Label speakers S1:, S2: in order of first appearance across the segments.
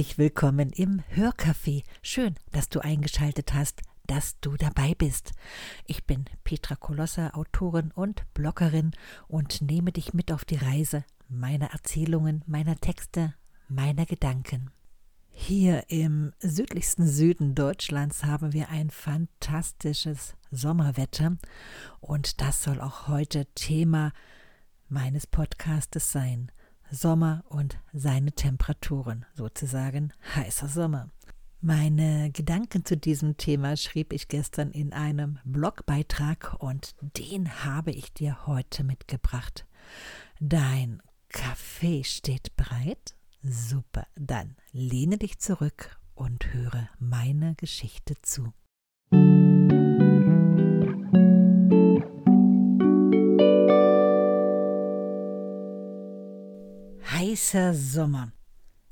S1: Herzlich willkommen im Hörcafé. Schön, dass du eingeschaltet hast, dass du dabei bist. Ich bin Petra Kolosser, Autorin und Bloggerin und nehme dich mit auf die Reise meiner Erzählungen, meiner Texte, meiner Gedanken. Hier im südlichsten Süden Deutschlands haben wir ein fantastisches Sommerwetter und das soll auch heute Thema meines Podcastes sein. Sommer und seine Temperaturen, sozusagen heißer Sommer. Meine Gedanken zu diesem Thema schrieb ich gestern in einem Blogbeitrag und den habe ich dir heute mitgebracht. Dein Kaffee steht bereit? Super, dann lehne dich zurück und höre meine Geschichte zu. Heißer Sommer.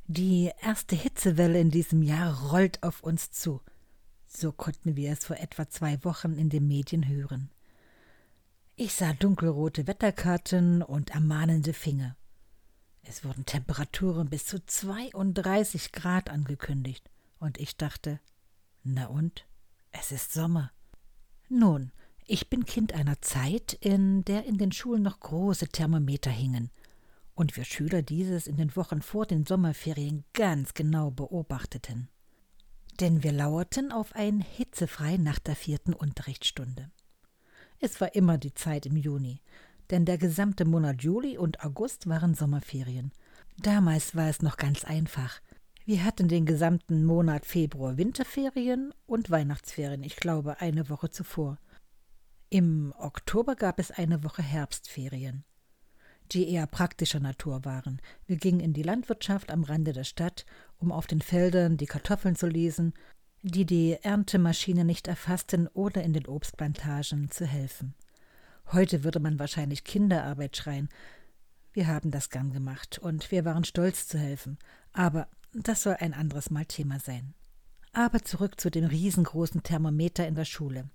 S1: Die erste Hitzewelle in diesem Jahr rollt auf uns zu. So konnten wir es vor etwa zwei Wochen in den Medien hören. Ich sah dunkelrote Wetterkarten und ermahnende Finger. Es wurden Temperaturen bis zu 32 Grad angekündigt, und ich dachte, na und? Es ist Sommer. Nun, ich bin Kind einer Zeit, in der in den Schulen noch große Thermometer hingen und wir Schüler dieses in den Wochen vor den Sommerferien ganz genau beobachteten. Denn wir lauerten auf ein hitzefrei nach der vierten Unterrichtsstunde. Es war immer die Zeit im Juni, denn der gesamte Monat Juli und August waren Sommerferien. Damals war es noch ganz einfach. Wir hatten den gesamten Monat Februar Winterferien und Weihnachtsferien, ich glaube eine Woche zuvor. Im Oktober gab es eine Woche Herbstferien, die eher praktischer Natur waren. Wir gingen in die Landwirtschaft am Rande der Stadt, um auf den Feldern die Kartoffeln zu lesen, die die Erntemaschine nicht erfassten, oder in den Obstplantagen zu helfen. Heute würde man wahrscheinlich Kinderarbeit schreien. Wir haben das gern gemacht und wir waren stolz zu helfen. Aber das soll ein anderes Mal Thema sein. Aber zurück zu dem riesengroßen Thermometer in der Schule.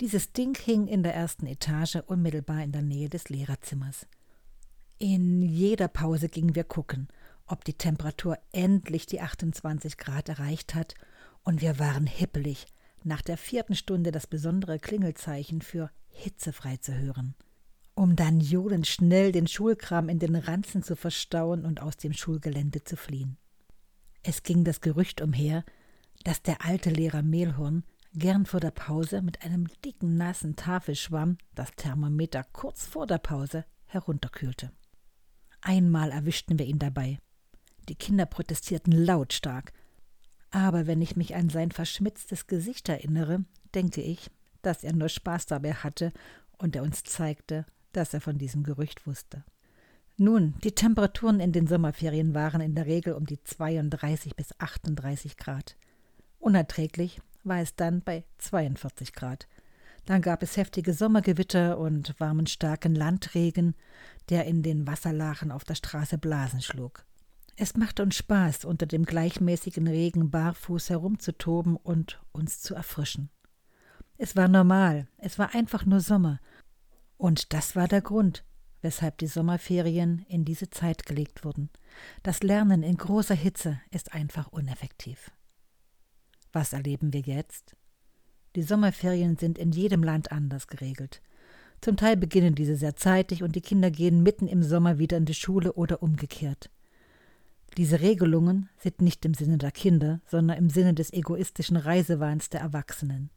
S1: Dieses Ding hing in der ersten Etage unmittelbar in der Nähe des Lehrerzimmers. In jeder Pause gingen wir gucken, ob die Temperatur endlich die 28 Grad erreicht hat, und wir waren hippelig, nach der vierten Stunde das besondere Klingelzeichen für hitzefrei zu hören, um dann johlend schnell den Schulkram in den Ranzen zu verstauen und aus dem Schulgelände zu fliehen. Es ging das Gerücht umher, dass der alte Lehrer Mehlhorn gern vor der Pause mit einem dicken, nassen Tafelschwamm das Thermometer kurz vor der Pause herunterkühlte. Einmal erwischten wir ihn dabei. Die Kinder protestierten lautstark. Aber wenn ich mich an sein verschmitztes Gesicht erinnere, denke ich, dass er nur Spaß dabei hatte und er uns zeigte, dass er von diesem Gerücht wusste. Nun, die Temperaturen in den Sommerferien waren in der Regel um die 32 bis 38 Grad. Unerträglich war es dann bei 42 Grad. Dann gab es heftige Sommergewitter und warmen starken Landregen, der in den Wasserlachen auf der Straße Blasen schlug. Es machte uns Spaß, unter dem gleichmäßigen Regen barfuß herumzutoben und uns zu erfrischen. Es war normal, es war einfach nur Sommer. Und das war der Grund, weshalb die Sommerferien in diese Zeit gelegt wurden. Das Lernen in großer Hitze ist einfach uneffektiv. Was erleben wir jetzt? Die Sommerferien sind in jedem Land anders geregelt. Zum Teil beginnen diese sehr zeitig und die Kinder gehen mitten im Sommer wieder in die Schule oder umgekehrt. Diese Regelungen sind nicht im Sinne der Kinder, sondern im Sinne des egoistischen Reisewahns der Erwachsenen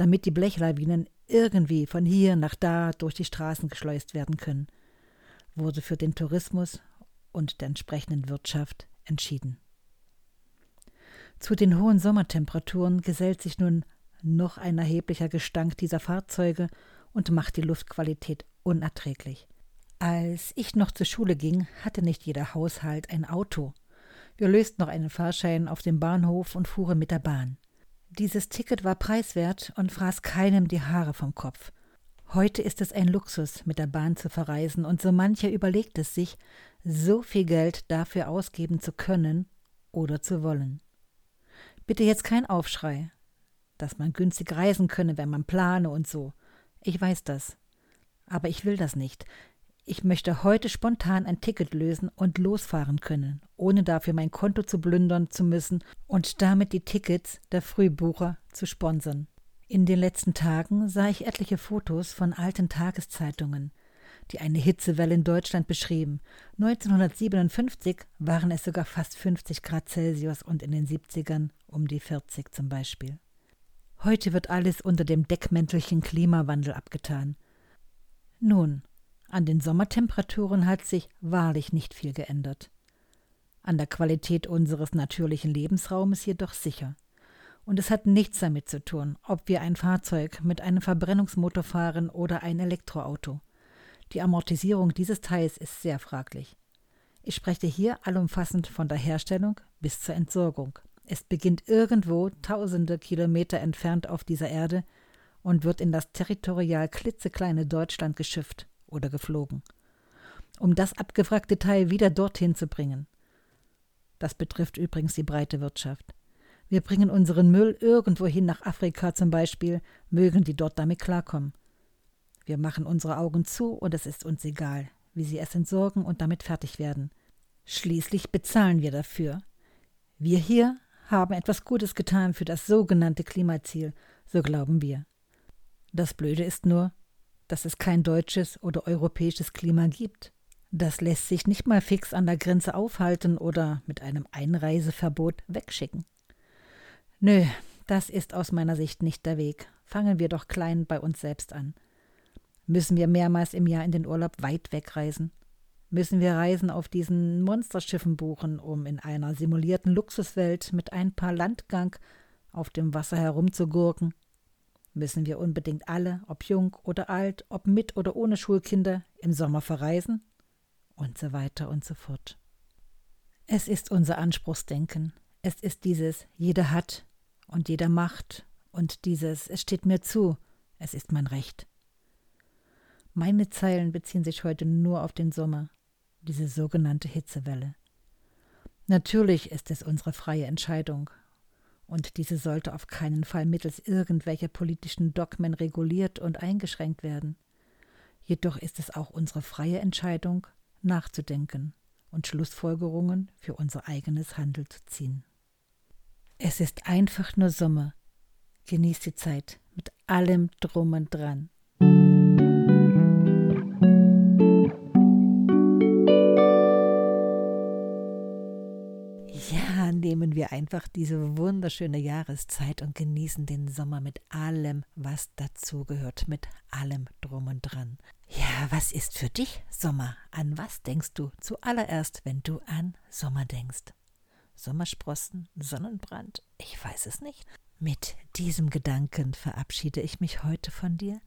S1: damit die Blechlawinen irgendwie von hier nach da durch die Straßen geschleust werden können, wurde für den Tourismus und der entsprechenden Wirtschaft entschieden. Zu den hohen Sommertemperaturen gesellt sich nun noch ein erheblicher Gestank dieser Fahrzeuge und macht die Luftqualität unerträglich. Als ich noch zur Schule ging, hatte nicht jeder Haushalt ein Auto. Wir lösten noch einen Fahrschein auf dem Bahnhof und fuhren mit der Bahn. Dieses Ticket war preiswert und fraß keinem die Haare vom Kopf. Heute ist es ein Luxus, mit der Bahn zu verreisen, und so mancher überlegt es sich, so viel Geld dafür ausgeben zu können oder zu wollen. Bitte jetzt kein Aufschrei, dass man günstig reisen könne, wenn man plane und so. Ich weiß das. Aber ich will das nicht. Ich möchte heute spontan ein Ticket lösen und losfahren können, ohne dafür mein Konto zu plündern zu müssen und damit die Tickets der Frühbucher zu sponsern. In den letzten Tagen sah ich etliche Fotos von alten Tageszeitungen, die eine Hitzewelle in Deutschland beschrieben. 1957 waren es sogar fast 50 Grad Celsius und in den 70ern um die 40 zum Beispiel. Heute wird alles unter dem Deckmäntelchen Klimawandel abgetan. Nun, an den Sommertemperaturen hat sich wahrlich nicht viel geändert. An der Qualität unseres natürlichen Lebensraumes jedoch sicher. Und es hat nichts damit zu tun, ob wir ein Fahrzeug mit einem Verbrennungsmotor fahren oder ein Elektroauto. Die Amortisierung dieses Teils ist sehr fraglich. Ich spreche hier allumfassend von der Herstellung bis zur Entsorgung. Es beginnt irgendwo tausende Kilometer entfernt auf dieser Erde und wird in das territorial klitzekleine Deutschland geschifft oder geflogen, um das abgewrackte Teil wieder dorthin zu bringen. Das betrifft übrigens die breite Wirtschaft. Wir bringen unseren Müll irgendwohin nach Afrika zum Beispiel, mögen die dort damit klarkommen. Wir machen unsere Augen zu und es ist uns egal, wie sie es entsorgen und damit fertig werden. Schließlich bezahlen wir dafür. Wir hier haben etwas Gutes getan für das sogenannte Klimaziel, so glauben wir. Das Blöde ist nur, dass es kein deutsches oder europäisches Klima gibt. Das lässt sich nicht mal fix an der Grenze aufhalten oder mit einem Einreiseverbot wegschicken. Nö, das ist aus meiner Sicht nicht der Weg. Fangen wir doch klein bei uns selbst an. Müssen wir mehrmals im Jahr in den Urlaub weit wegreisen? Müssen wir Reisen auf diesen Monsterschiffen buchen, um in einer simulierten Luxuswelt mit ein paar Landgang auf dem Wasser herumzugurken? Müssen wir unbedingt alle, ob jung oder alt, ob mit oder ohne Schulkinder, im Sommer verreisen? Und so weiter und so fort. Es ist unser Anspruchsdenken. Es ist dieses jeder hat und jeder macht und dieses es steht mir zu, es ist mein Recht. Meine Zeilen beziehen sich heute nur auf den Sommer, diese sogenannte Hitzewelle. Natürlich ist es unsere freie Entscheidung, und diese sollte auf keinen Fall mittels irgendwelcher politischen Dogmen reguliert und eingeschränkt werden. Jedoch ist es auch unsere freie Entscheidung, nachzudenken und Schlussfolgerungen für unser eigenes Handeln zu ziehen. Es ist einfach nur Sommer. Genieß die Zeit mit allem drum und dran. Nehmen wir einfach diese wunderschöne Jahreszeit und genießen den Sommer mit allem, was dazugehört, mit allem drum und dran. Ja, was ist für dich Sommer? An was denkst du zuallererst, wenn du an Sommer denkst? Sommersprossen, Sonnenbrand? Ich weiß es nicht. Mit diesem Gedanken verabschiede ich mich heute von dir.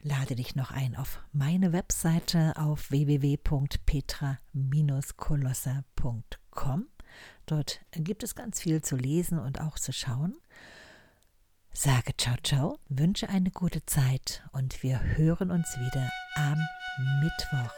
S1: Lade dich noch ein auf meine Webseite auf www.petra-kolosser.com Dort gibt es ganz viel zu lesen und auch zu schauen. Sage ciao ciao, wünsche eine gute Zeit und wir hören uns wieder am Mittwoch.